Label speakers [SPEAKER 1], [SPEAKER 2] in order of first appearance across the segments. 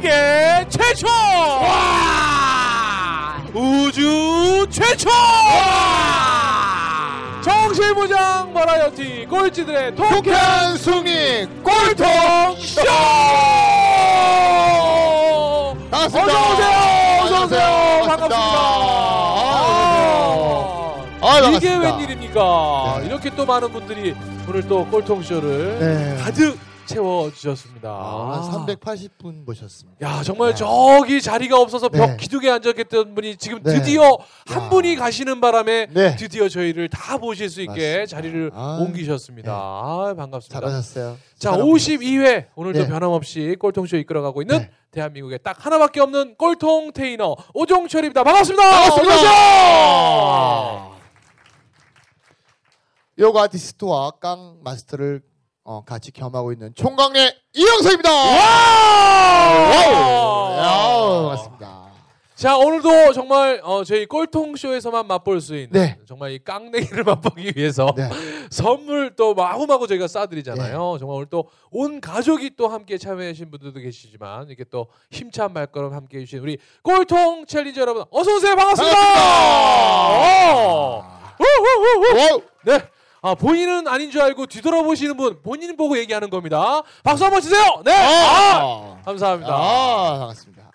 [SPEAKER 1] 세계 최초 와 우주 최초 와 정실부장 버라이어티 꼴찌들의 통쾌한
[SPEAKER 2] 승리 꼴통
[SPEAKER 1] 쇼
[SPEAKER 2] 반갑습니다.
[SPEAKER 1] 어서 오세요 어서 오세요
[SPEAKER 2] 반갑습니다.
[SPEAKER 1] 반갑습니다
[SPEAKER 2] 아,
[SPEAKER 1] 이게
[SPEAKER 2] 반갑습니다.
[SPEAKER 1] 웬일입니까
[SPEAKER 2] 네.
[SPEAKER 1] 이렇게 또 많은 분들이 오늘 또 꼴통 쇼를
[SPEAKER 2] 네.
[SPEAKER 1] 가득 채워주셨습니다.
[SPEAKER 2] 아, 한 380분 모셨습니다.
[SPEAKER 1] 야 정말
[SPEAKER 2] 네.
[SPEAKER 1] 저기 자리가 없어서 벽
[SPEAKER 2] 네.
[SPEAKER 1] 기둥에 앉았던 분이 지금
[SPEAKER 2] 네.
[SPEAKER 1] 드디어 한
[SPEAKER 2] 야.
[SPEAKER 1] 분이 가시는 바람에
[SPEAKER 2] 네.
[SPEAKER 1] 드디어 저희를 다 보실 수 있게
[SPEAKER 2] 맞습니다.
[SPEAKER 1] 자리를
[SPEAKER 2] 아,
[SPEAKER 1] 옮기셨습니다.
[SPEAKER 2] 네.
[SPEAKER 1] 아, 반갑습니다.
[SPEAKER 2] 잘하셨어요.
[SPEAKER 1] 자,
[SPEAKER 2] 잘하고
[SPEAKER 1] 52회 오늘도
[SPEAKER 2] 네.
[SPEAKER 1] 변함없이 꼴통쇼 이끌어가고 있는
[SPEAKER 2] 네.
[SPEAKER 1] 대한민국에 딱 하나밖에 없는 꼴통 테이너 오종철입니다. 반갑습니다.
[SPEAKER 2] 반갑습니다.
[SPEAKER 1] 어서 오세요.
[SPEAKER 2] 요가 아티스트와 깡 마스터를 어, 같이 겸하고 있는 총각내 이영석입니다. 와우! 반갑습니다.
[SPEAKER 1] 자 오늘도 정말 어, 저희 꼴통 쇼에서만 맛볼 수 있는
[SPEAKER 2] 네.
[SPEAKER 1] 정말 이 깡냉이를 맛보기 위해서
[SPEAKER 2] 네.
[SPEAKER 1] 선물 또 마구마구 저희가 쏴드리잖아요. 정말 오늘 또 온 가족이 또 함께 참여하신 분들도 계시지만 이렇게 또 힘찬 발걸음 함께 해주신 우리 꼴통 challenger 여러분 어서 오세요 반갑습니다. 오! 우후후후.
[SPEAKER 2] 와우!
[SPEAKER 1] 네. 아 본인은 아닌 줄 알고 뒤돌아보시는 분 본인 보고 얘기하는 겁니다. 박수 한번 주세요. 네. 아,
[SPEAKER 2] 아,
[SPEAKER 1] 감사합니다.
[SPEAKER 2] 아, 반갑습니다.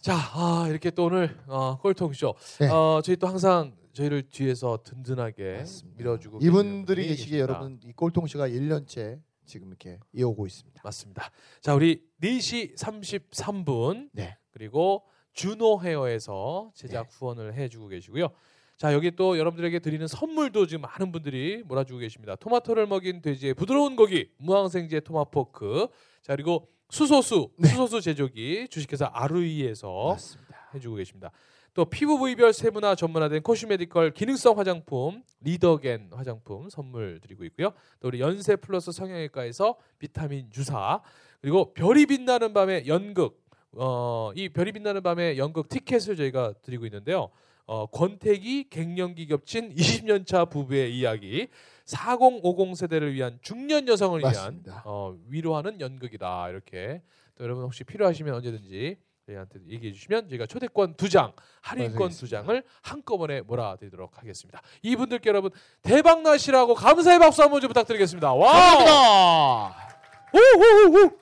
[SPEAKER 1] 자, 아, 이렇게 또 오늘 어, 꼴통쇼.
[SPEAKER 2] 네.
[SPEAKER 1] 어, 저희 또 항상 저희를 뒤에서 든든하게
[SPEAKER 2] 맞습니다.
[SPEAKER 1] 밀어주고
[SPEAKER 2] 이분들이 계시기에 여러분 이 꼴통씨가 1년째 지금 이렇게 이어오고 있습니다.
[SPEAKER 1] 맞습니다. 자, 우리 4시 33분
[SPEAKER 2] 네.
[SPEAKER 1] 그리고 준호 헤어에서 제작 후원을 해주고 계시고요. 자, 여기 또 여러분들에게 드리는 선물도 지금 많은 분들이 몰아주고 계십니다. 토마토를 먹인 돼지의 부드러운 고기, 무항생제 토마포크. 자, 그리고 수소수,
[SPEAKER 2] 네.
[SPEAKER 1] 수소수 제조기 주식회사 아루이에서
[SPEAKER 2] 맞습니다.
[SPEAKER 1] 해주고 계십니다. 또 피부 부위별 세분화 전문화된 코시메디컬 기능성 화장품 리더겐 화장품 선물 드리고 있고요. 또 우리 연세 플러스 성형외과에서 비타민 주사 그리고 별이 빛나는 밤의 연극 어, 이 별이 빛나는 밤의 연극 티켓을 저희가 드리고 있는데요. 어, 권태기 갱년기 겹친 20년 차 부부의 이야기 4050 세대를 위한 중년 여성을 위한
[SPEAKER 2] 맞습니다.
[SPEAKER 1] 어, 위로하는 연극이다 이렇게 또 여러분 혹시 필요하시면 언제든지 저희한테 얘기해 주시면 저희가 초대권 두 장, 할인권 두. 장을 한꺼번에 몰아드리도록 하겠습니다. 이분들께 여러분 대박 나시라고 감사의 박수 한번 좀 부탁드리겠습니다. 와!
[SPEAKER 2] 감사합니다.
[SPEAKER 1] 우후후후.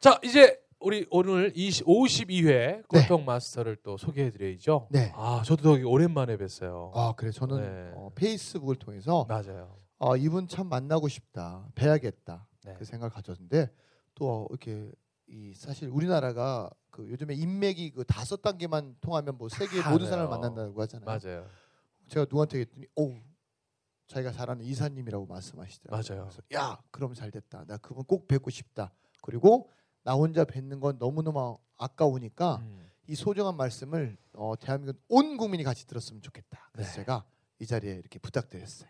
[SPEAKER 1] 자 이제 우리 오늘 20, 52회 꼴통 마스터를 또 소개해드려야죠.
[SPEAKER 2] 네.
[SPEAKER 1] 아 저도 되게 오랜만에 뵀어요.
[SPEAKER 2] 아 그래 저는
[SPEAKER 1] 네.
[SPEAKER 2] 어, 페이스북을 통해서
[SPEAKER 1] 맞아요.
[SPEAKER 2] 아, 이분 참 만나고 싶다, 뵈야겠다
[SPEAKER 1] 네.
[SPEAKER 2] 그 생각 을 가졌는데 또 이렇게 이 사실 우리나라가 그 요즘에 인맥이 그 다섯 단계만 통하면 뭐 세계
[SPEAKER 1] 아,
[SPEAKER 2] 모든
[SPEAKER 1] 네.
[SPEAKER 2] 사람을 만난다고 하잖아요.
[SPEAKER 1] 맞아요.
[SPEAKER 2] 제가 누구한테 했더니 오 자기가 잘 아는 이사님이라고 말씀하시더라고요.
[SPEAKER 1] 맞아요.
[SPEAKER 2] 그래서 야 그럼 잘 됐다. 나 그분 꼭 뵙고 싶다. 그리고 나 혼자 뵙는 건 너무너무 아까우니까
[SPEAKER 1] 음.
[SPEAKER 2] 이 소중한 말씀을 어, 대한민국 온 국민이 같이 들었으면 좋겠다. 그래서
[SPEAKER 1] 네.
[SPEAKER 2] 제가 이 자리에 이렇게 부탁드렸어요.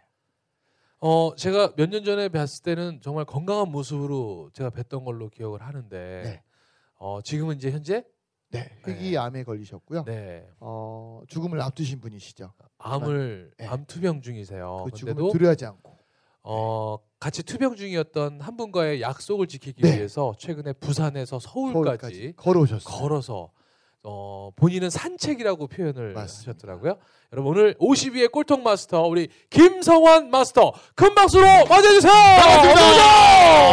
[SPEAKER 1] 어 제가 몇 년 전에 뵀을 때는 정말 건강한 모습으로 제가 뵀던 걸로 기억을 하는데
[SPEAKER 2] 네.
[SPEAKER 1] 어 지금은 이제 현재
[SPEAKER 2] 네,
[SPEAKER 1] 네.
[SPEAKER 2] 희귀암에 걸리셨고요.
[SPEAKER 1] 네
[SPEAKER 2] 어, 죽음을 앞두신 분이시죠.
[SPEAKER 1] 암을
[SPEAKER 2] 네.
[SPEAKER 1] 암 투병 중이세요.
[SPEAKER 2] 그 죽음을 두려워하지 않고.
[SPEAKER 1] 어 같이 투병 중이었던 한 분과의 약속을 지키기
[SPEAKER 2] 네.
[SPEAKER 1] 위해서 최근에 부산에서 서울까지,
[SPEAKER 2] 서울까지 걸어오셨어요.
[SPEAKER 1] 걸어서 어 본인은 산책이라고 표현을
[SPEAKER 2] 맞습니다.
[SPEAKER 1] 하셨더라고요. 여러분 오늘 52회 꼴통 마스터 우리 김성환 마스터 큰 박수로 맞이해주세요.
[SPEAKER 2] 반갑습니다.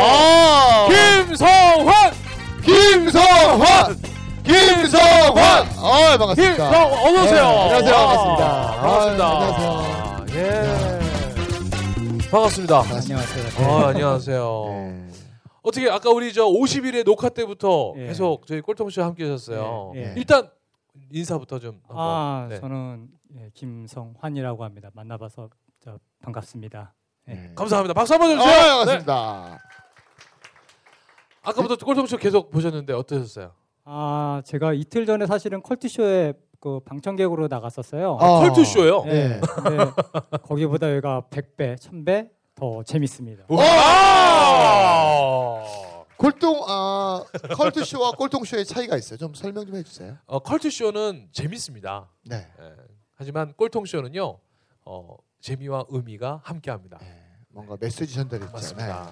[SPEAKER 2] 아,
[SPEAKER 1] 김성환
[SPEAKER 2] 김성환, 김성환. 아, 반갑습니다.
[SPEAKER 1] 김성 어서 오세요.
[SPEAKER 2] 네, 안녕하세요.
[SPEAKER 1] 와,
[SPEAKER 2] 반갑습니다.
[SPEAKER 1] 반갑습니다.
[SPEAKER 2] 아, 안녕하세요.
[SPEAKER 1] 예. 반갑습니다.
[SPEAKER 2] 반갑습니다.
[SPEAKER 1] 아, 안녕하세요.
[SPEAKER 2] 네.
[SPEAKER 1] 어떻게 아까 우리 저 50일의 녹화 때부터
[SPEAKER 3] 예.
[SPEAKER 1] 계속 저희 꼴통쇼 함께 하셨어요.
[SPEAKER 3] 예, 예.
[SPEAKER 1] 일단 인사부터 좀 한번.
[SPEAKER 3] 아,
[SPEAKER 1] 네.
[SPEAKER 3] 저는 예, 김성환이라고 합니다. 만나봐서 저, 반갑습니다.
[SPEAKER 2] 네.
[SPEAKER 1] 감사합니다. 박수 한번
[SPEAKER 2] 아,
[SPEAKER 1] 주세요. 네.
[SPEAKER 2] 반갑습니다.
[SPEAKER 1] 아까부터 꼴통쇼 계속 보셨는데 어떠셨어요?
[SPEAKER 3] 아, 제가 이틀 전에 사실은 컬투쇼에 그 방청객으로 나갔었어요.
[SPEAKER 2] 아,
[SPEAKER 1] 컬투쇼요?
[SPEAKER 3] 예,
[SPEAKER 2] 네.
[SPEAKER 3] 근데 거기보다 여기가 100배, 1000배 더 재밌습니다.
[SPEAKER 1] 와!
[SPEAKER 2] 꼴통 아 컬투쇼와 꼴통쇼의 차이가 있어요. 좀 설명 좀 해주세요.
[SPEAKER 1] 어, 컬투쇼는 재밌습니다.
[SPEAKER 2] 네.
[SPEAKER 1] 예. 하지만 꼴통쇼는요. 어, 재미와 의미가 함께합니다.
[SPEAKER 2] 네. 뭔가 메시지 전달이
[SPEAKER 1] 맞습니다.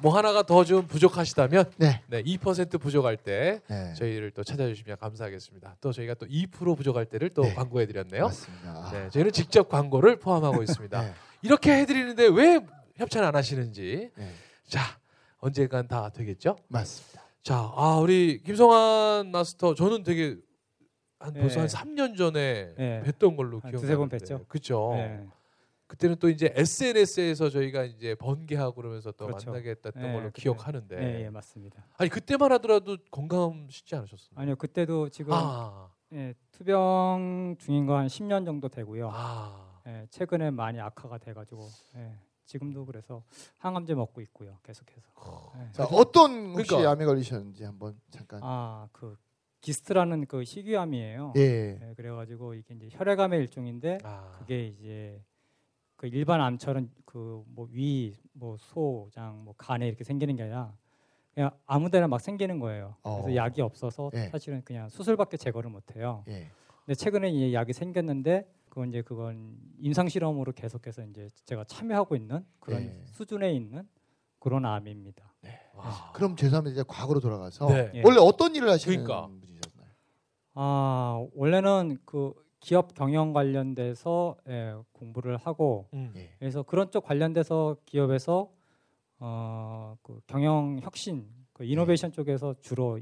[SPEAKER 1] 뭐 하나가 더 좀 부족하시다면
[SPEAKER 2] 네.
[SPEAKER 1] 네, 2% 부족할 때
[SPEAKER 2] 네.
[SPEAKER 1] 저희를 또 찾아주시면 감사하겠습니다. 또 저희가 또 2% 부족할 때를 또
[SPEAKER 2] 네.
[SPEAKER 1] 광고해 드렸네요.
[SPEAKER 2] 맞습니다.
[SPEAKER 1] 네, 저희는 직접 광고를 포함하고 있습니다.
[SPEAKER 2] 네.
[SPEAKER 1] 이렇게 해드리는데 왜 협찬 안 하시는지
[SPEAKER 2] 네.
[SPEAKER 1] 자 언젠간 다 되겠죠?
[SPEAKER 2] 맞습니다.
[SPEAKER 1] 자, 아 우리 김성환 마스터 저는 되게 한 벌써
[SPEAKER 3] 네.
[SPEAKER 1] 한 3년 전에
[SPEAKER 3] 네.
[SPEAKER 1] 뵀던 걸로
[SPEAKER 3] 한
[SPEAKER 1] 기억나는데
[SPEAKER 3] 두세 번 뵀죠.
[SPEAKER 1] 그렇죠.
[SPEAKER 3] 네.
[SPEAKER 1] 그때는 또 이제 SNS에서 저희가 이제 번개하고 그러면서 또
[SPEAKER 3] 그렇죠.
[SPEAKER 1] 만나게 했던
[SPEAKER 3] 네,
[SPEAKER 1] 걸로
[SPEAKER 3] 그때.
[SPEAKER 1] 기억하는데
[SPEAKER 3] 예, 예, 맞습니다.
[SPEAKER 1] 아니 그때만 하더라도 건강하시지 않으셨어요?
[SPEAKER 3] 아니요, 그때도 지금
[SPEAKER 1] 아,
[SPEAKER 3] 예, 투병 중인 거 한 10년 정도 되고요.
[SPEAKER 1] 아,
[SPEAKER 3] 예, 최근에 많이 악화가 돼가지고 예, 지금도 그래서 항암제 먹고 있고요. 계속해서. 예.
[SPEAKER 2] 자 어떤 혹시
[SPEAKER 1] 그러니까.
[SPEAKER 2] 암에 걸리셨는지 한번 잠깐.
[SPEAKER 3] 아, 그 기스트라는 그 희귀암이에요.
[SPEAKER 2] 예.
[SPEAKER 3] 예, 그래가지고 이게 이제 혈액암의 일종인데
[SPEAKER 1] 아,
[SPEAKER 3] 그게 이제 그 일반 암처럼 그 뭐 위, 뭐 소장, 뭐 간에 이렇게 생기는 게 아니라 그냥 아무데나 막 생기는 거예요. 그래서
[SPEAKER 2] 어.
[SPEAKER 3] 약이 없어서
[SPEAKER 2] 예.
[SPEAKER 3] 사실은 그냥 수술밖에 제거를 못 해요.
[SPEAKER 2] 예.
[SPEAKER 3] 근데 최근에 이 약이 생겼는데 그건 이제 그건 임상 실험으로 계속해서 이제 제가 참여하고 있는 그런
[SPEAKER 2] 네.
[SPEAKER 3] 수준에 있는 그런 암입니다.
[SPEAKER 1] 아,
[SPEAKER 2] 그럼 죄송합니다. 이제 과거로 돌아가서
[SPEAKER 1] 네.
[SPEAKER 3] 예.
[SPEAKER 2] 원래 어떤 일을 하시는
[SPEAKER 1] 그러니까.
[SPEAKER 2] 분이셨나요?
[SPEAKER 3] 아 원래는 그 기업 경영 관련돼서 예, 공부를 하고
[SPEAKER 1] 음.
[SPEAKER 2] 예.
[SPEAKER 3] 그래서 그런 쪽 관련돼서 기업에서 어, 그 경영 혁신, 그 이노베이션 쪽에서 주로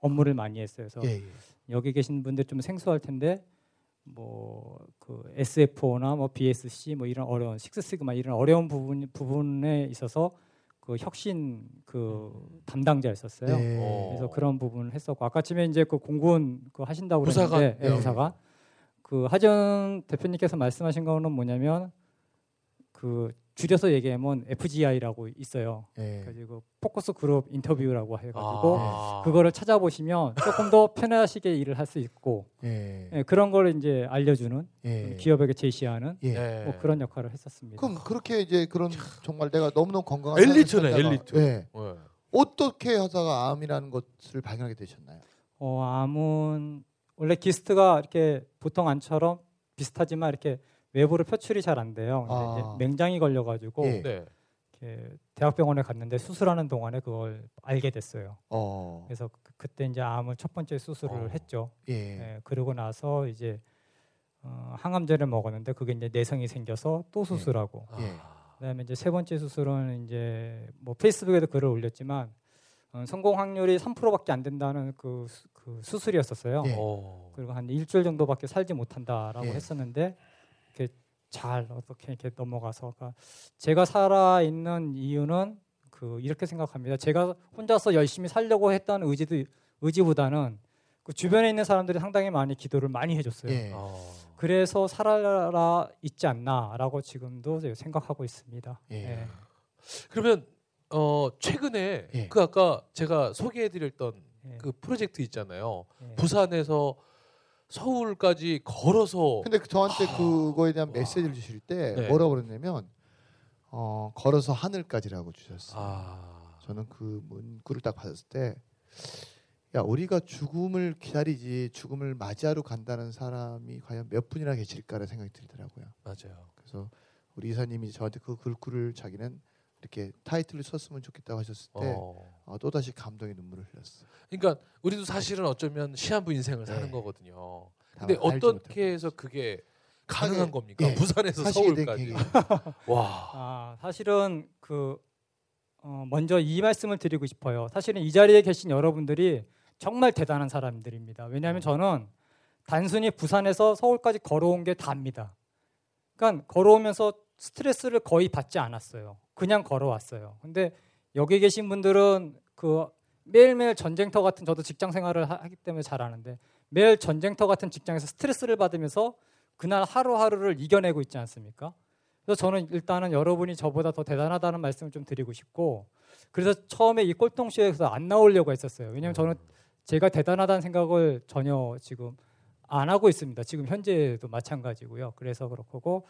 [SPEAKER 3] 업무를 많이 했어요. 그래서
[SPEAKER 2] 예. 예.
[SPEAKER 3] 여기 계신 분들 좀 생소할 텐데 뭐 그 SFO나 뭐 BSC 뭐 이런 어려운 식스 시그마 이런 어려운 부분 부분에 있어서 그 혁신 그 담당자였었어요.
[SPEAKER 2] 네.
[SPEAKER 1] 어.
[SPEAKER 3] 그래서 그런 부분을 했었고 아까쯤에 이제 그 공군 그 하신다고. 그랬는데 예,
[SPEAKER 2] 네.
[SPEAKER 3] 부사관 그 하전 대표님께서 말씀하신 거는 뭐냐면 그 줄여서 얘기하면 FGI라고 있어요.
[SPEAKER 2] 예.
[SPEAKER 3] 그리고 포커스 그룹 인터뷰라고 해가지고
[SPEAKER 1] 아.
[SPEAKER 3] 그거를 찾아보시면 조금 더 편하시게 일을 할 수 있고
[SPEAKER 2] 예.
[SPEAKER 3] 예, 그런 걸 이제 알려주는
[SPEAKER 2] 예.
[SPEAKER 3] 기업에게 제시하는
[SPEAKER 2] 예.
[SPEAKER 1] 네.
[SPEAKER 3] 뭐 그런 역할을 했었습니다.
[SPEAKER 2] 그럼 그렇게 이제 그런 정말 내가 너무너무 건강한
[SPEAKER 1] 엘리트네, 엘리트.
[SPEAKER 2] 예.
[SPEAKER 1] 네.
[SPEAKER 2] 어떻게 하다가 암이라는 것을 발견하게 되셨나요?
[SPEAKER 3] 어, 암은 원래 기스트가 이렇게 보통 암처럼 비슷하지만 이렇게 외부로 표출이 잘 안 돼요. 근데
[SPEAKER 2] 아.
[SPEAKER 3] 이제 맹장이 걸려가지고
[SPEAKER 2] 예.
[SPEAKER 1] 네.
[SPEAKER 3] 이렇게 대학병원에 갔는데 수술하는 동안에 그걸 알게 됐어요.
[SPEAKER 2] 어.
[SPEAKER 3] 그래서 그, 때 이제 암을 첫 번째 수술을
[SPEAKER 1] 어.
[SPEAKER 3] 했죠.
[SPEAKER 2] 예.
[SPEAKER 3] 예, 그러고 나서 이제 어, 항암제를 먹었는데 그게 이제 내성이 생겨서 또 수술하고
[SPEAKER 2] 예.
[SPEAKER 3] 그다음에 이제 세 번째 수술은 이제 뭐 페이스북에도 글을 올렸지만 어, 성공 확률이 3%밖에 안 된다는 그, 수, 그 수술이었었어요.
[SPEAKER 2] 예.
[SPEAKER 1] 어.
[SPEAKER 3] 그리고 한 일주일 정도밖에 살지 못한다라고
[SPEAKER 2] 예.
[SPEAKER 3] 했었는데 이렇게 잘 어떻게 이렇게 넘어가서 그러니까 제가 살아 있는 이유는 그 이렇게 생각합니다. 제가 혼자서 열심히 살려고 했던 의지도 의지보다는 그 주변에 있는 사람들이 상당히 많이 기도를 많이 해줬어요.
[SPEAKER 2] 예.
[SPEAKER 1] 어.
[SPEAKER 3] 그래서 살아라 있지 않나라고 지금도 생각하고 있습니다.
[SPEAKER 2] 예.
[SPEAKER 3] 예.
[SPEAKER 1] 그러면 어 최근에
[SPEAKER 2] 예.
[SPEAKER 1] 그 아까 제가 소개해드렸던
[SPEAKER 3] 예.
[SPEAKER 1] 그 프로젝트 있잖아요.
[SPEAKER 3] 예.
[SPEAKER 1] 부산에서 서울까지 걸어서
[SPEAKER 2] 근데 그 저한테 그거에 대한
[SPEAKER 1] 와.
[SPEAKER 2] 메시지를 주실 때
[SPEAKER 1] 네.
[SPEAKER 2] 뭐라고 그랬냐면 어, 걸어서 하늘까지라고 주셨어요.
[SPEAKER 1] 아,
[SPEAKER 2] 저는 그 문구를 딱 받았을 때, 야 우리가 죽음을 기다리지 죽음을 맞이하러 간다는 사람이 과연 몇 분이나 계실까라는 생각이 들더라고요.
[SPEAKER 1] 맞아요.
[SPEAKER 2] 그래서 우리 이사님이 저한테 그 글귀를 자기는 이렇게 타이틀을 썼으면 좋겠다고 하셨을 때
[SPEAKER 1] 어.
[SPEAKER 2] 어, 또 다시 감동의 눈물을 흘렸어요.
[SPEAKER 1] 그러니까 우리도 사실은 어쩌면 시한부 인생을 사는
[SPEAKER 2] 네.
[SPEAKER 1] 거거든요.
[SPEAKER 2] 다
[SPEAKER 1] 근데 어떻게 해서 그게 가능한
[SPEAKER 2] 하게,
[SPEAKER 1] 겁니까?
[SPEAKER 2] 예,
[SPEAKER 1] 부산에서 서울까지. 와.
[SPEAKER 3] 아, 사실은 그 어, 먼저 이 말씀을 드리고 싶어요. 사실은 이 자리에 계신 여러분들이 정말 대단한 사람들입니다. 왜냐하면 저는 단순히 부산에서 서울까지 걸어온 게 다입니다. 그러니까 걸어오면서 스트레스를 거의 받지 않았어요. 그냥 걸어왔어요. 근데 여기 계신 분들은 그 매일매일 전쟁터 같은 저도 직장 생활을 하- 하기 때문에 잘 아는데 매일 전쟁터 같은 직장에서 스트레스를 받으면서 그날 하루하루를 이겨내고 있지 않습니까? 그래서 저는 일단은 여러분이 저보다 더 대단하다는 말씀을 좀 드리고 싶고 그래서 처음에 이 꼴통쇼에서 안 나오려고 했었어요. 왜냐하면 저는 제가 대단하다는 생각을 전혀 지금 안 하고 있습니다. 지금 현재도 마찬가지고요. 그래서 그렇고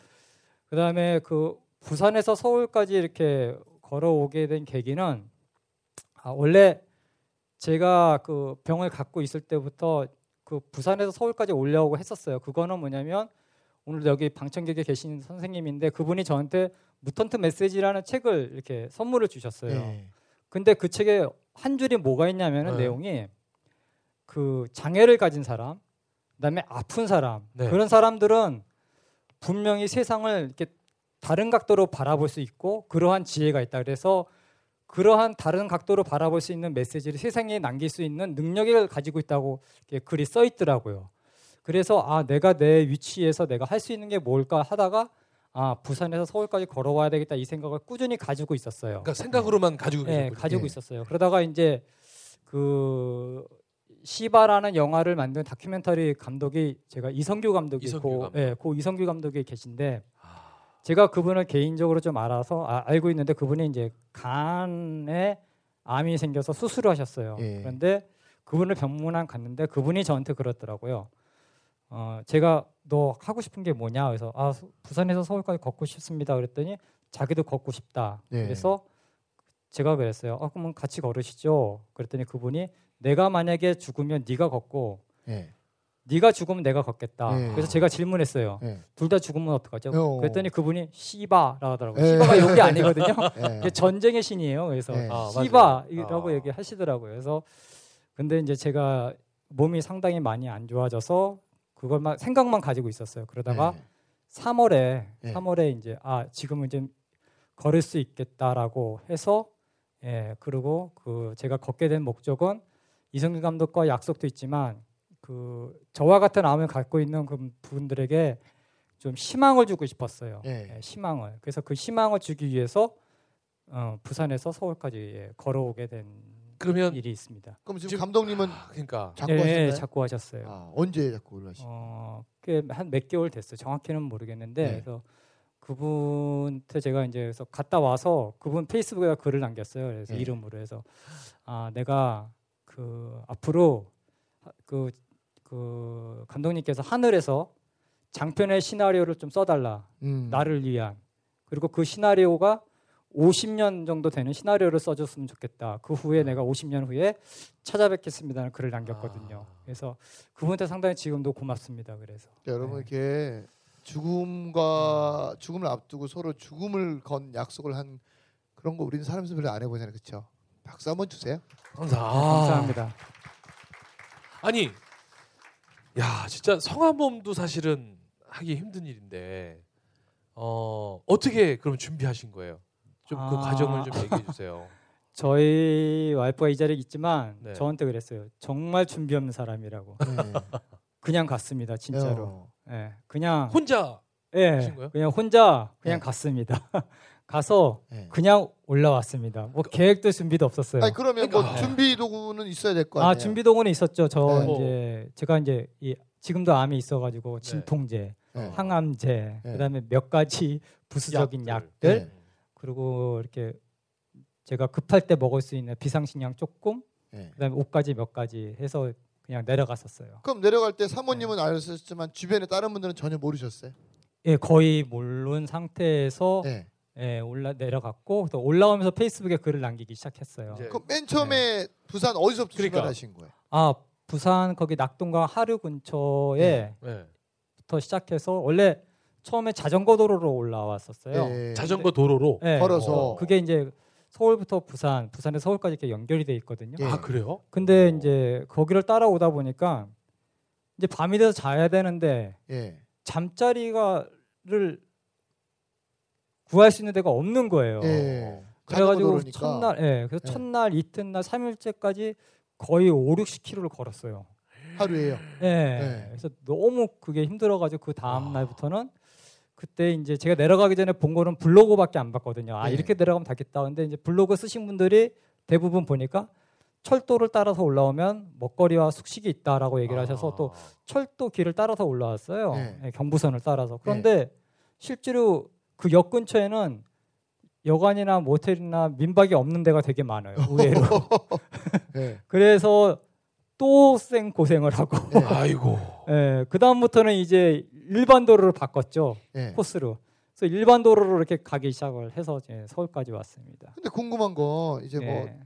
[SPEAKER 3] 그다음에 그 부산에서 서울까지 이렇게 걸어오게 된 계기는 아, 원래 제가 그 병을 갖고 있을 때부터 그 부산에서 서울까지 올려오고 했었어요. 그거는 뭐냐면 오늘 여기 방청객에 계신 선생님인데 그분이 저한테 무턴트 메시지라는 책을 이렇게 선물을 주셨어요.
[SPEAKER 2] 예.
[SPEAKER 3] 근데 그 책에 한 줄이 뭐가 있냐면은
[SPEAKER 1] 네.
[SPEAKER 3] 내용이 그 장애를 가진 사람, 그다음에 아픈 사람
[SPEAKER 1] 네.
[SPEAKER 3] 그런 사람들은 분명히 세상을 이렇게 다른 각도로 바라볼 수 있고 그러한 지혜가 있다. 그래서 그러한 다른 각도로 바라볼 수 있는 메시지를 세상에 남길 수 있는 능력을 가지고 있다고 글이 써 있더라고요. 그래서 아 내가 내 위치에서 내가 할 수 있는 게 뭘까 하다가 아 부산에서 서울까지 걸어와야 되겠다 이 생각을 꾸준히 가지고 있었어요.
[SPEAKER 1] 그러니까 생각으로만 가지고
[SPEAKER 3] 네. 가지고
[SPEAKER 2] 예.
[SPEAKER 3] 있었어요. 그러다가 이제 그 시바라는 영화를 만든 다큐멘터리 감독이 제가 이성규 감독이
[SPEAKER 1] 이성규
[SPEAKER 3] 고,
[SPEAKER 1] 감독.
[SPEAKER 3] 예, 고 이성규 감독이 계신데
[SPEAKER 1] 아,
[SPEAKER 3] 제가 그분을 개인적으로 좀 알아서 아, 알고 있는데 그분이 이제 간에 암이 생겨서 수술을 하셨어요.
[SPEAKER 2] 예.
[SPEAKER 3] 그런데 그분을 병문안 갔는데 그분이 저한테 그러더라고요. 어, 제가 너 하고 싶은 게 뭐냐? 그래서 아 서- 부산에서 서울까지 걷고 싶습니다. 그랬더니 자기도 걷고 싶다.
[SPEAKER 2] 예.
[SPEAKER 3] 그래서 제가 그랬어요. 아 그러면 같이 걸으시죠. 그랬더니 그분이 내가 만약에 죽으면 네가 걷고
[SPEAKER 2] 예.
[SPEAKER 3] 네가 죽으면 내가 걷겠다.
[SPEAKER 2] 예.
[SPEAKER 3] 그래서 제가 질문했어요.
[SPEAKER 2] 예.
[SPEAKER 3] 둘다 죽으면 어떡하죠?
[SPEAKER 2] 어.
[SPEAKER 3] 그랬더니 그분이 시바라고 하더라고요.
[SPEAKER 2] 예.
[SPEAKER 3] 시바가 욕이 아니거든요.
[SPEAKER 2] 예.
[SPEAKER 3] 이게 전쟁의 신이에요. 그래서
[SPEAKER 2] 예.
[SPEAKER 1] 아.
[SPEAKER 3] 시바라고
[SPEAKER 1] 아.
[SPEAKER 3] 얘기하시더라고요. 그래서 근데 이제 제가 몸이 상당히 많이 안 좋아져서 그것만 생각만 가지고 있었어요. 그러다가
[SPEAKER 2] 예.
[SPEAKER 3] 3월에
[SPEAKER 2] 예.
[SPEAKER 3] 3월에 이제 아 지금은 좀 걸을 수 있겠다라고 해서 예 그리고 그 제가 걷게 된 목적은 이성규 감독과 약속도 있지만 그 저와 같은 암을 갖고 있는 그 분들에게 좀 희망을 주고 싶었어요.
[SPEAKER 2] 예.
[SPEAKER 3] 예, 희망을. 그래서 그 희망을 주기 위해서 어, 부산에서 서울까지 예, 걸어오게 된
[SPEAKER 1] 그러면
[SPEAKER 3] 일이 있습니다.
[SPEAKER 2] 그럼 지금
[SPEAKER 1] 지금-
[SPEAKER 2] 감독님은
[SPEAKER 1] 아, 그러니까
[SPEAKER 2] 자꾸
[SPEAKER 3] 예,
[SPEAKER 2] 하시나요?
[SPEAKER 3] 자꾸 하셨어요.
[SPEAKER 2] 아, 언제 자꾸 올라시?
[SPEAKER 3] 어, 꽤한 몇 개월 됐어요. 정확히는 모르겠는데
[SPEAKER 2] 네.
[SPEAKER 3] 그래서 그분한테 제가 이제 그래서 갔다 와서 그분 페이스북에 글을 남겼어요. 그래서
[SPEAKER 2] 네.
[SPEAKER 3] 이름으로 해서 아 내가 그 앞으로 그, 그 감독님께서 하늘에서 장편의 시나리오를 좀 써달라
[SPEAKER 2] 음.
[SPEAKER 3] 나를 위한 그리고 그 시나리오가 50년 정도 되는 시나리오를 써줬으면 좋겠다. 그 후에 내가 50년 후에 찾아뵙겠습니다는 글을 남겼거든요.
[SPEAKER 1] 아.
[SPEAKER 3] 그래서 그분한테 상당히 지금도 고맙습니다. 그래서
[SPEAKER 2] 여러분
[SPEAKER 3] 네.
[SPEAKER 2] 이렇게 죽음과 죽음을 앞두고 서로 죽음을 건 약속을 한 그런 거 우리는 살면서 별로 안 해보잖아요, 그렇죠? 박수 한번 주세요.
[SPEAKER 1] 감사.
[SPEAKER 3] 네, 감사합니다.
[SPEAKER 1] 아니, 야 진짜 성함몸도 사실은 하기 힘든 일인데 어 어떻게 그럼 준비하신 거예요? 좀 그
[SPEAKER 3] 아.
[SPEAKER 1] 과정을 좀 얘기해 주세요.
[SPEAKER 3] 저희 와이프가 이 자리에 있지만
[SPEAKER 1] 네.
[SPEAKER 3] 저한테 그랬어요. 정말 준비 없는 사람이라고.
[SPEAKER 2] 네.
[SPEAKER 3] 그냥 갔습니다. 진짜로.
[SPEAKER 2] 어.
[SPEAKER 3] 예, 그냥
[SPEAKER 1] 혼자
[SPEAKER 3] 예,
[SPEAKER 1] 하신 거예요?
[SPEAKER 3] 그냥 혼자 그냥
[SPEAKER 2] 네.
[SPEAKER 3] 갔습니다. 가서
[SPEAKER 2] 네.
[SPEAKER 3] 그냥 올라왔습니다. 뭐 계획도 준비도 없었어요.
[SPEAKER 2] 아니 그러면 뭐
[SPEAKER 1] 그러니까.
[SPEAKER 2] 준비 도구는 있어야 될 거 아니에요?
[SPEAKER 3] 아 준비 도구는 있었죠. 저
[SPEAKER 2] 네.
[SPEAKER 3] 이제 제가 이제 이 지금도 암이 있어가지고 진통제,
[SPEAKER 2] 네.
[SPEAKER 3] 항암제,
[SPEAKER 2] 네.
[SPEAKER 3] 그다음에 몇 가지 부수적인
[SPEAKER 1] 약들.
[SPEAKER 3] 약들,
[SPEAKER 2] 네.
[SPEAKER 3] 그리고 이렇게 제가 급할 때 먹을 수 있는 비상식량 조금,
[SPEAKER 2] 네.
[SPEAKER 3] 그다음에 옷까지 몇 가지 해서 그냥 내려갔었어요.
[SPEAKER 2] 그럼 내려갈 때
[SPEAKER 3] 네.
[SPEAKER 2] 사모님은 아셨지만 주변에 다른 분들은 전혀 모르셨어요.
[SPEAKER 3] 예, 거의 모르는 상태에서
[SPEAKER 2] 네.
[SPEAKER 3] 예, 올라 내려갔고 또 올라오면서 페이스북에 글을 남기기 시작했어요.
[SPEAKER 1] 이제
[SPEAKER 2] 그럼 맨 처음에 부산 어디서부터
[SPEAKER 1] 그러니까.
[SPEAKER 2] 출발하신 거예요?
[SPEAKER 3] 아 부산 거기 낙동강 하류 근처에
[SPEAKER 1] 네.
[SPEAKER 3] 부터 시작해서 원래 처음에 자전거 도로로 올라왔었어요.
[SPEAKER 2] 네.
[SPEAKER 1] 자전거 도로로.
[SPEAKER 3] 네.
[SPEAKER 2] 걸어서.
[SPEAKER 3] 어, 그게 이제 서울부터 부산, 부산에서 서울까지 이렇게 연결이 돼 있거든요.
[SPEAKER 2] 예.
[SPEAKER 1] 아 그래요?
[SPEAKER 3] 근데
[SPEAKER 1] 어.
[SPEAKER 3] 이제 거기를 따라오다 보니까 이제 밤이 돼서 자야 되는데
[SPEAKER 2] 예.
[SPEAKER 3] 잠자리가를 구할 수 있는 데가 없는 거예요.
[SPEAKER 2] 예.
[SPEAKER 3] 그래가지고. 첫날, 예, 그래서
[SPEAKER 2] 예.
[SPEAKER 3] 첫날, 이튿날, 삼일째까지 거의 5, 60km를 걸었어요.
[SPEAKER 2] 하루에요.
[SPEAKER 3] 예.
[SPEAKER 2] 네.
[SPEAKER 3] 그래서 너무 그게 힘들어가지고 그 다음
[SPEAKER 1] 아.
[SPEAKER 3] 날부터는 그때 이제 제가 내려가기 전에 본 거는 블로그밖에 안 봤거든요. 아
[SPEAKER 2] 네.
[SPEAKER 3] 이렇게 내려가면 닿겠다. 근데 이제 블로그 쓰신 분들이 대부분 보니까 철도를 따라서 올라오면 먹거리와 숙식이 있다라고 얘기를 하셔서 또 철도 길을 따라서 올라왔어요.
[SPEAKER 2] 네.
[SPEAKER 3] 예, 경부선을 따라서. 그런데 실제로 그 역 근처에는 여관이나 모텔이나 민박이 없는 데가 되게 많아요. 의외로.
[SPEAKER 2] 네.
[SPEAKER 3] 그래서 또 생 고생을 하고.
[SPEAKER 2] 네.
[SPEAKER 1] 아이고.
[SPEAKER 3] 예, 그 다음부터는 이제 일반 도로를 바꿨죠
[SPEAKER 2] 네.
[SPEAKER 3] 코스로. 그래서 일반 도로로 이렇게 가기 시작을 해서 이제 서울까지 왔습니다.
[SPEAKER 2] 근데 궁금한 건 이제 뭐
[SPEAKER 3] 예.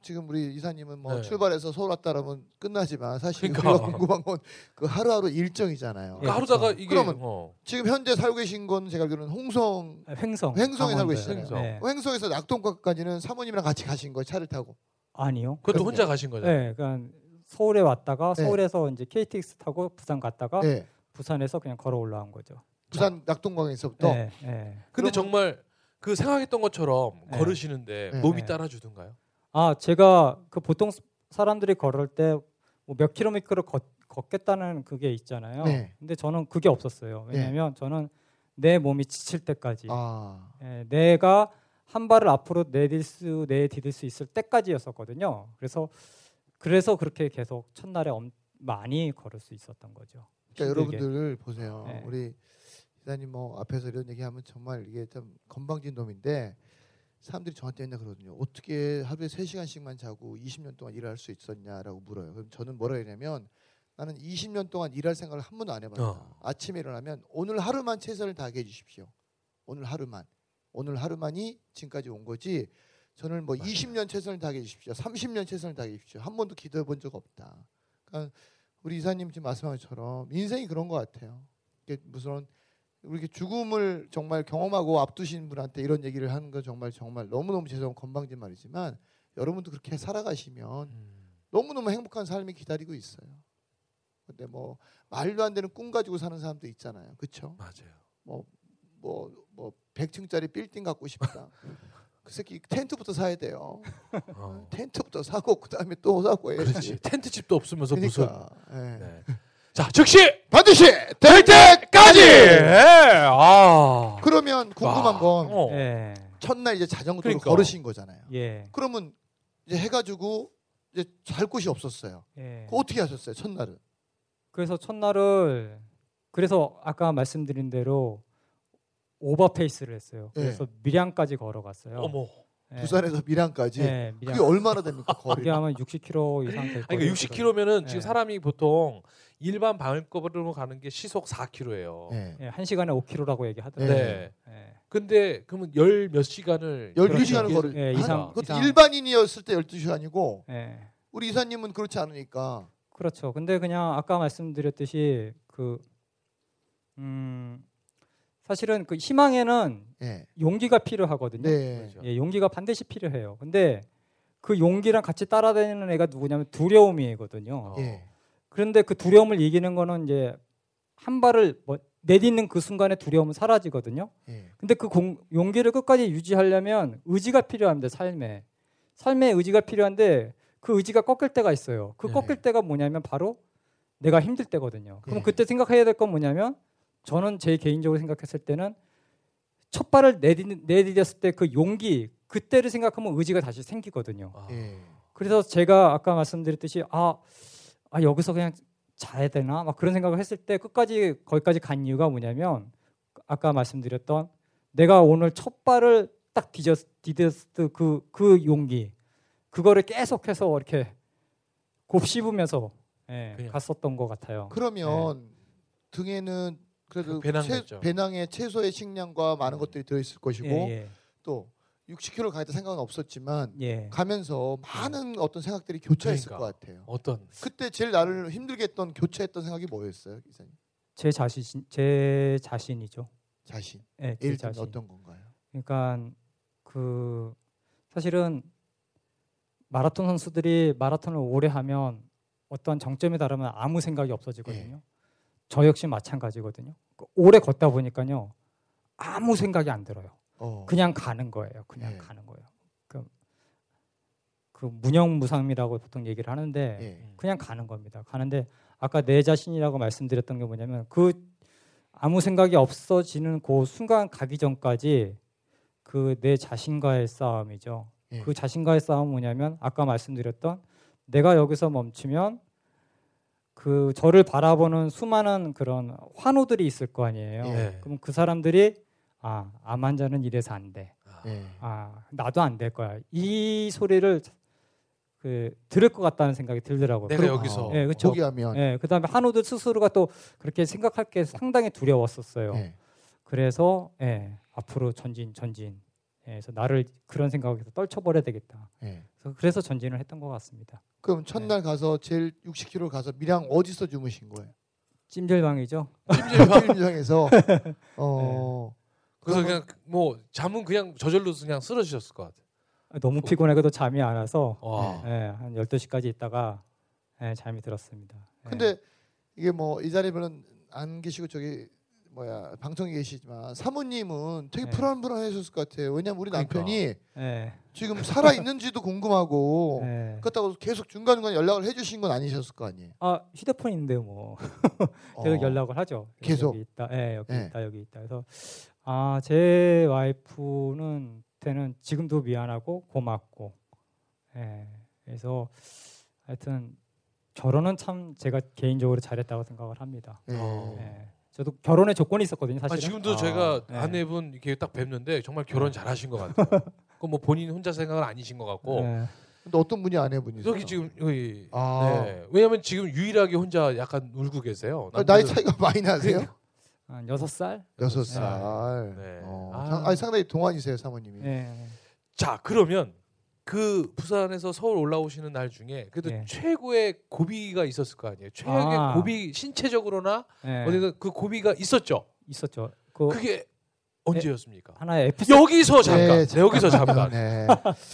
[SPEAKER 2] 지금 우리 이사님은 뭐
[SPEAKER 1] 네.
[SPEAKER 2] 출발해서 서울 왔다라면 끝나지만 사실
[SPEAKER 1] 그러니까.
[SPEAKER 2] 우리가 궁금한 건 그 하루하루 일정이잖아요.
[SPEAKER 3] 예,
[SPEAKER 1] 하루다가
[SPEAKER 3] 그렇죠.
[SPEAKER 1] 이게
[SPEAKER 2] 그러면
[SPEAKER 1] 어.
[SPEAKER 2] 지금 현재 살고 계신 건 제가 알기로는 홍성
[SPEAKER 3] 아, 횡성.
[SPEAKER 2] 횡성에 살고. 계시잖아요.
[SPEAKER 1] 횡성.
[SPEAKER 3] 네.
[SPEAKER 2] 횡성에서 낙동까지는 사모님이랑 같이 가신 거예요 차를 타고.
[SPEAKER 3] 아니요.
[SPEAKER 1] 그것도. 혼자 가신 거잖아요.
[SPEAKER 3] 네, 그러니까 서울에 왔다가
[SPEAKER 2] 네.
[SPEAKER 3] 서울에서 이제 KTX 타고 부산 갔다가
[SPEAKER 2] 네.
[SPEAKER 3] 부산에서 그냥 걸어 올라온 거죠.
[SPEAKER 2] 부산 낙동강에서부터.
[SPEAKER 3] 네, 네.
[SPEAKER 1] 근데
[SPEAKER 2] 그러면-
[SPEAKER 1] 정말 그 생각했던 것처럼
[SPEAKER 3] 네.
[SPEAKER 1] 걸으시는데
[SPEAKER 2] 네.
[SPEAKER 1] 몸이
[SPEAKER 3] 네.
[SPEAKER 1] 따라주던가요?
[SPEAKER 3] 아 제가 그 보통 사람들이 걸을 때뭐몇 킬로미터를 걷, 걷겠다는 그게 있잖아요.
[SPEAKER 2] 네.
[SPEAKER 3] 근데 저는 그게 없었어요. 왜냐하면 저는 내 몸이 지칠 때까지
[SPEAKER 2] 아.
[SPEAKER 3] 예, 내가 한 발을 앞으로 내딜 수 내디딜 수 있을 때까지였었거든요. 그래서 그래서 그렇게 계속 첫날에 엄, 많이 걸을 수 있었던 거죠.
[SPEAKER 2] 그러니까
[SPEAKER 3] 힘들게.
[SPEAKER 2] 여러분들 보세요.
[SPEAKER 3] 네.
[SPEAKER 2] 우리 기사님 뭐 앞에서 이런 얘기하면 정말 이게 좀 건방진 놈인데 사람들이 저한테 맨날 그러거든요. 어떻게 하루에 3시간씩만 자고 20년 동안 일할 수 있었냐라고 물어요. 그럼 저는 뭐라 그러냐면 나는 20년 동안 일할 생각을 한 번도 안 해봤다.
[SPEAKER 1] 어.
[SPEAKER 2] 아침에 일어나면 오늘 하루만 최선을 다하게 해주십시오. 오늘 하루만. 오늘 하루만이 지금까지 온 거지. 저는 뭐 20년 최선을 다하게 해주십시오. 30년 최선을 다하게 해주십시오. 한 번도 기도해 본 적 없다. 그러니까 우리 이사님 지금 말씀한 것처럼 인생이 그런 것 같아요. 이게 무슨 이렇게 죽음을 정말 경험하고 앞두신 분한테 이런 얘기를 하는 건 정말 정말 너무 너무 죄송한 건방진 말이지만 여러분도 그렇게 살아가시면
[SPEAKER 1] 음.
[SPEAKER 2] 너무 너무 행복한 삶이 기다리고 있어요. 근데 뭐 말도 안 되는 꿈 가지고 사는 사람도 있잖아요. 그렇죠?
[SPEAKER 1] 맞아요.
[SPEAKER 2] 뭐뭐 100층짜리 빌딩 갖고 싶다. 그 새끼 텐트부터 사야 돼요.
[SPEAKER 1] 어.
[SPEAKER 2] 텐트부터 사고 그다음에 또 사고 해야지.
[SPEAKER 1] 그렇지. 텐트 집도 없으면서 무슨.
[SPEAKER 2] 그러니까 예.
[SPEAKER 1] 네. 자 즉시
[SPEAKER 2] 반드시
[SPEAKER 1] 될 때 까지. 예. 아.
[SPEAKER 2] 그러면 궁금한
[SPEAKER 1] 와.
[SPEAKER 2] 건
[SPEAKER 1] 어.
[SPEAKER 3] 예,
[SPEAKER 2] 첫날 이제 자전거로
[SPEAKER 1] 그러니까.
[SPEAKER 2] 걸으신 거잖아요.
[SPEAKER 3] 예,
[SPEAKER 2] 그러면 이제 해가지고 이제 잘 곳이 없었어요.
[SPEAKER 3] 예.
[SPEAKER 2] 그거 어떻게 하셨어요 첫날은?
[SPEAKER 3] 그래서 첫날을 그래서 아까 말씀드린 대로 오버페이스를 했어요.
[SPEAKER 2] 예.
[SPEAKER 3] 그래서 밀양까지 걸어갔어요.
[SPEAKER 1] 어머.
[SPEAKER 3] 예.
[SPEAKER 2] 부산에서 밀양까지
[SPEAKER 3] 예, 밀양.
[SPEAKER 2] 그게 얼마나 됩니까 거리?
[SPEAKER 3] 그게 하면 60km 이상 될
[SPEAKER 1] 아니
[SPEAKER 3] 거예요.
[SPEAKER 1] 그러니까 60km면은
[SPEAKER 3] 네.
[SPEAKER 1] 지금 사람이 보통 일반 방울거리로 가는 게 시속 4km예요.
[SPEAKER 2] 예.
[SPEAKER 3] 예, 한 시간에 5km라고
[SPEAKER 1] 네.
[SPEAKER 3] 얘기하던데. 예.
[SPEAKER 1] 근데 그러면 열 몇 시간을
[SPEAKER 2] 12시간을
[SPEAKER 1] 이렇게-
[SPEAKER 2] 걸을
[SPEAKER 3] 예,
[SPEAKER 2] 한-
[SPEAKER 3] 이상-
[SPEAKER 2] 그것도
[SPEAKER 3] 이상.
[SPEAKER 2] 일반인이었을 때 12시간이고
[SPEAKER 3] 예.
[SPEAKER 2] 우리 이사님은 그렇지 않으니까
[SPEAKER 3] 그렇죠. 근데 그냥 아까 말씀드렸듯이 그 음, 사실은 그 희망에는
[SPEAKER 2] 예.
[SPEAKER 3] 용기가 필요하거든요.
[SPEAKER 2] 네.
[SPEAKER 1] 그렇죠.
[SPEAKER 3] 예, 용기가 반드시 필요해요. 근데 그 용기랑 같이 따라다니는 애가 누구냐면 두려움이거든요.
[SPEAKER 1] 어.
[SPEAKER 2] 예.
[SPEAKER 3] 그런데 그 두려움을 이기는 거는 이제 한 발을 뭐 내딛는 그 순간에 두려움은 사라지거든요.
[SPEAKER 2] 예.
[SPEAKER 3] 근데 그 공- 용기를 끝까지 유지하려면 의지가 필요합니다. 삶에 삶에 의지가 필요한데 그 의지가 꺾일 때가 있어요. 그
[SPEAKER 1] 네.
[SPEAKER 3] 꺾일 때가 뭐냐면 바로 내가 힘들 때거든요. 그럼
[SPEAKER 2] 네.
[SPEAKER 3] 그때 생각해야 될 건 뭐냐면 저는 제 개인적으로 생각했을 때는 첫 발을 내딛, 내디뎠을 때 그 용기 그때를 생각하면 의지가 다시 생기거든요.
[SPEAKER 1] 아.
[SPEAKER 2] 예.
[SPEAKER 3] 그래서 제가 아까 말씀드렸듯이 아, 아 여기서 그냥 자야 되나 막 그런 생각을 했을 때 끝까지 거기까지 간 이유가 뭐냐면 아까 말씀드렸던 내가 오늘 첫 발을 딱 디뎠 디뎠을 그, 그 용기 그거를 계속해서 이렇게 곱씹으면서 예. 갔었던 것 같아요.
[SPEAKER 2] 그러면 등에는 그래도
[SPEAKER 1] 그 배낭
[SPEAKER 2] 채-. 배낭에 채소의 식량과 많은 것들이 들어있을 것이고
[SPEAKER 3] 예,
[SPEAKER 2] 또 60km 가겠다 생각은 없었지만
[SPEAKER 3] 예, 예.
[SPEAKER 2] 가면서 많은 어떤 생각들이 교차했을
[SPEAKER 1] 그러니까.
[SPEAKER 2] 것 같아요.
[SPEAKER 1] 어떤
[SPEAKER 2] 그때 제일 나를 힘들게 했던 교차했던 생각이 뭐였어요, 기사님?
[SPEAKER 3] 제 자신 제 자신이죠.
[SPEAKER 2] 자신.
[SPEAKER 3] 예, 제 자신.
[SPEAKER 2] 어떤 건가요?
[SPEAKER 3] 그러니까 그 사실은 마라톤 선수들이 마라톤을 오래 하면 어떤 정점에 달하면 아무 생각이 없어지거든요.
[SPEAKER 2] 예.
[SPEAKER 3] 저 역시 마찬가지거든요. 그 오래 걷다 보니까요 아무 생각이 안 들어요.
[SPEAKER 2] 어.
[SPEAKER 3] 그냥 가는 거예요. 그냥
[SPEAKER 2] 예.
[SPEAKER 3] 가는 거예요. 그, 그 무념무상이라고 보통 얘기를 하는데
[SPEAKER 2] 예.
[SPEAKER 3] 그냥 가는 겁니다. 가는데 아까 내 자신이라고 말씀드렸던 게 뭐냐면 그 아무 생각이 없어지는 그 순간 가기 전까지 그 내 자신과의 싸움이죠.
[SPEAKER 2] 예.
[SPEAKER 3] 그 자신과의 싸움은 뭐냐면 아까 말씀드렸던 내가 여기서 멈추면 그 저를 바라보는 수많은 그런 환호들이 있을 거 아니에요.
[SPEAKER 1] 예.
[SPEAKER 3] 그럼 그 사람들이 아, 암 환자는 이래서 안 돼.
[SPEAKER 2] 예.
[SPEAKER 3] 아, 나도 안 될 거야. 이 소리를 그 들을 것 같다는 생각이 들더라고요.
[SPEAKER 1] 내가
[SPEAKER 3] 그리고-
[SPEAKER 1] 여기서
[SPEAKER 3] 예, 그렇죠.
[SPEAKER 2] 포기하면
[SPEAKER 3] 예, 그다음에 한우들 스스로가 또 그렇게 생각할 게 상당히 두려웠었어요.
[SPEAKER 2] 예.
[SPEAKER 3] 그래서 예, 앞으로 전진 전진. 예, 그래서 나를 그런 생각에서 떨쳐버려야 되겠다.
[SPEAKER 2] 예.
[SPEAKER 3] 그래서, 그래서 전진을 했던 것 같습니다.
[SPEAKER 2] 그럼 첫날 가서 제일 60km 가서 밀양 어디서 주무신 거예요?
[SPEAKER 3] 찜질방이죠.
[SPEAKER 2] 찜질방에서 어
[SPEAKER 1] 그래서
[SPEAKER 2] 그러면-
[SPEAKER 1] 그냥 뭐 잠은 그냥 저절로 그냥 쓰러지셨을 것 같아요.
[SPEAKER 3] 너무 피곤해도 잠이 안 와서
[SPEAKER 1] 와.
[SPEAKER 3] 예, 한 12시까지 있다가 예, 잠이 들었습니다. 예.
[SPEAKER 2] 근데 이게 뭐 이 자리에는 안 계시고 저기 뭐야 방송에 계시지만 사모님은 되게
[SPEAKER 3] 네.
[SPEAKER 2] 불안불안하셨을 것 같아요. 왜냐면 우리
[SPEAKER 1] 그러니까.
[SPEAKER 2] 남편이
[SPEAKER 3] 예,
[SPEAKER 2] 지금 살아 있는지도 궁금하고
[SPEAKER 3] 예.
[SPEAKER 2] 그렇다고 계속 중간 중간 연락을 해주신 건 아니셨을 거 아니에요.
[SPEAKER 3] 아 휴대폰 인데 뭐 계속
[SPEAKER 2] 어.
[SPEAKER 3] 연락을 하죠.
[SPEAKER 2] 계속?
[SPEAKER 3] 여기 있다, 예, 여기
[SPEAKER 2] 예.
[SPEAKER 3] 있다, 여기 있다. 그래서 아 제 와이프는 때는 지금도 미안하고 고맙고, 예. 그래서 하여튼 결혼은 참 제가 개인적으로 잘했다고 생각을 합니다.
[SPEAKER 2] 예.
[SPEAKER 1] 어.
[SPEAKER 3] 예. 저도 결혼의 조건이 있었거든요,
[SPEAKER 1] 아,
[SPEAKER 3] 사실은.
[SPEAKER 1] 지금도
[SPEAKER 2] 아,
[SPEAKER 1] 제가
[SPEAKER 3] 네.
[SPEAKER 1] 아내분 이렇게 딱 뵙는데 정말 결혼 잘하신 것 같아요. 그뭐 본인 혼자 생각은 아니신 것 같고
[SPEAKER 3] 예.
[SPEAKER 2] 근데 어떤 분이 아내분이세요?
[SPEAKER 1] 여기 지금 여기
[SPEAKER 2] 아.
[SPEAKER 1] 네. 왜냐면 지금 유일하게 혼자 약간 울고 계세요.
[SPEAKER 2] 아, 나이
[SPEAKER 1] 남들은-
[SPEAKER 2] 차이가 많이 나세요?
[SPEAKER 3] 한 여섯 살.
[SPEAKER 2] 여섯
[SPEAKER 1] 네.
[SPEAKER 2] 살.
[SPEAKER 1] 네.
[SPEAKER 2] 어,
[SPEAKER 1] 아.
[SPEAKER 2] 상, 아니 상당히 동안이세요 사모님이.
[SPEAKER 3] 예.
[SPEAKER 1] 자 그러면 그 부산에서 서울 올라오시는 날 중에 그래도
[SPEAKER 3] 예.
[SPEAKER 1] 최고의 고비가 있었을 거 아니에요. 최악의
[SPEAKER 3] 아.
[SPEAKER 1] 고비 신체적으로나
[SPEAKER 3] 예.
[SPEAKER 1] 어디가 그 고비가 있었죠.
[SPEAKER 3] 있었죠. 그
[SPEAKER 1] 그게 언제였습니까?
[SPEAKER 3] 하나의 에피소드.
[SPEAKER 1] 여기서 잠깐.
[SPEAKER 2] 네,
[SPEAKER 1] 네, 여기서 잠깐.
[SPEAKER 2] 네.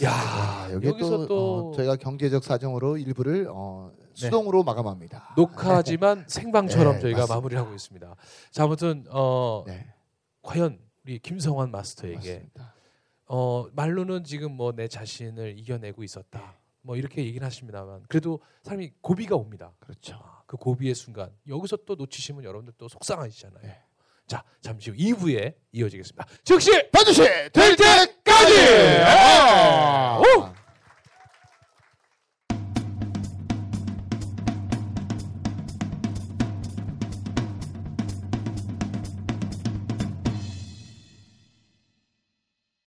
[SPEAKER 1] 야
[SPEAKER 2] 아, 여기
[SPEAKER 1] 여기 서
[SPEAKER 2] 또,
[SPEAKER 1] 또,
[SPEAKER 2] 어, 저희가 경제적 사정으로 일부를 어,
[SPEAKER 3] 네.
[SPEAKER 2] 수동으로 마감합니다.
[SPEAKER 1] 녹화지만 생방처럼
[SPEAKER 2] 네,
[SPEAKER 1] 저희가
[SPEAKER 2] 맞습니다.
[SPEAKER 1] 마무리를 하고 있습니다. 자 아무튼 어
[SPEAKER 2] 네,
[SPEAKER 1] 과연 우리 김성환 마스터에게
[SPEAKER 2] 맞습니다.
[SPEAKER 1] 어 말로는 지금 뭐 내 자신을 이겨내고 있었다. 뭐 이렇게 얘기는 하십니다만 그래도 사람이 고비가 옵니다.
[SPEAKER 2] 그렇죠.
[SPEAKER 1] 아, 그 고비의 순간 여기서 또 놓치시면 여러분들 또 속상하시잖아요.
[SPEAKER 2] 네.
[SPEAKER 1] 자 잠시 후 2부에 이어지겠습니다. 즉시
[SPEAKER 2] 반드시 될 때까지.
[SPEAKER 1] 오!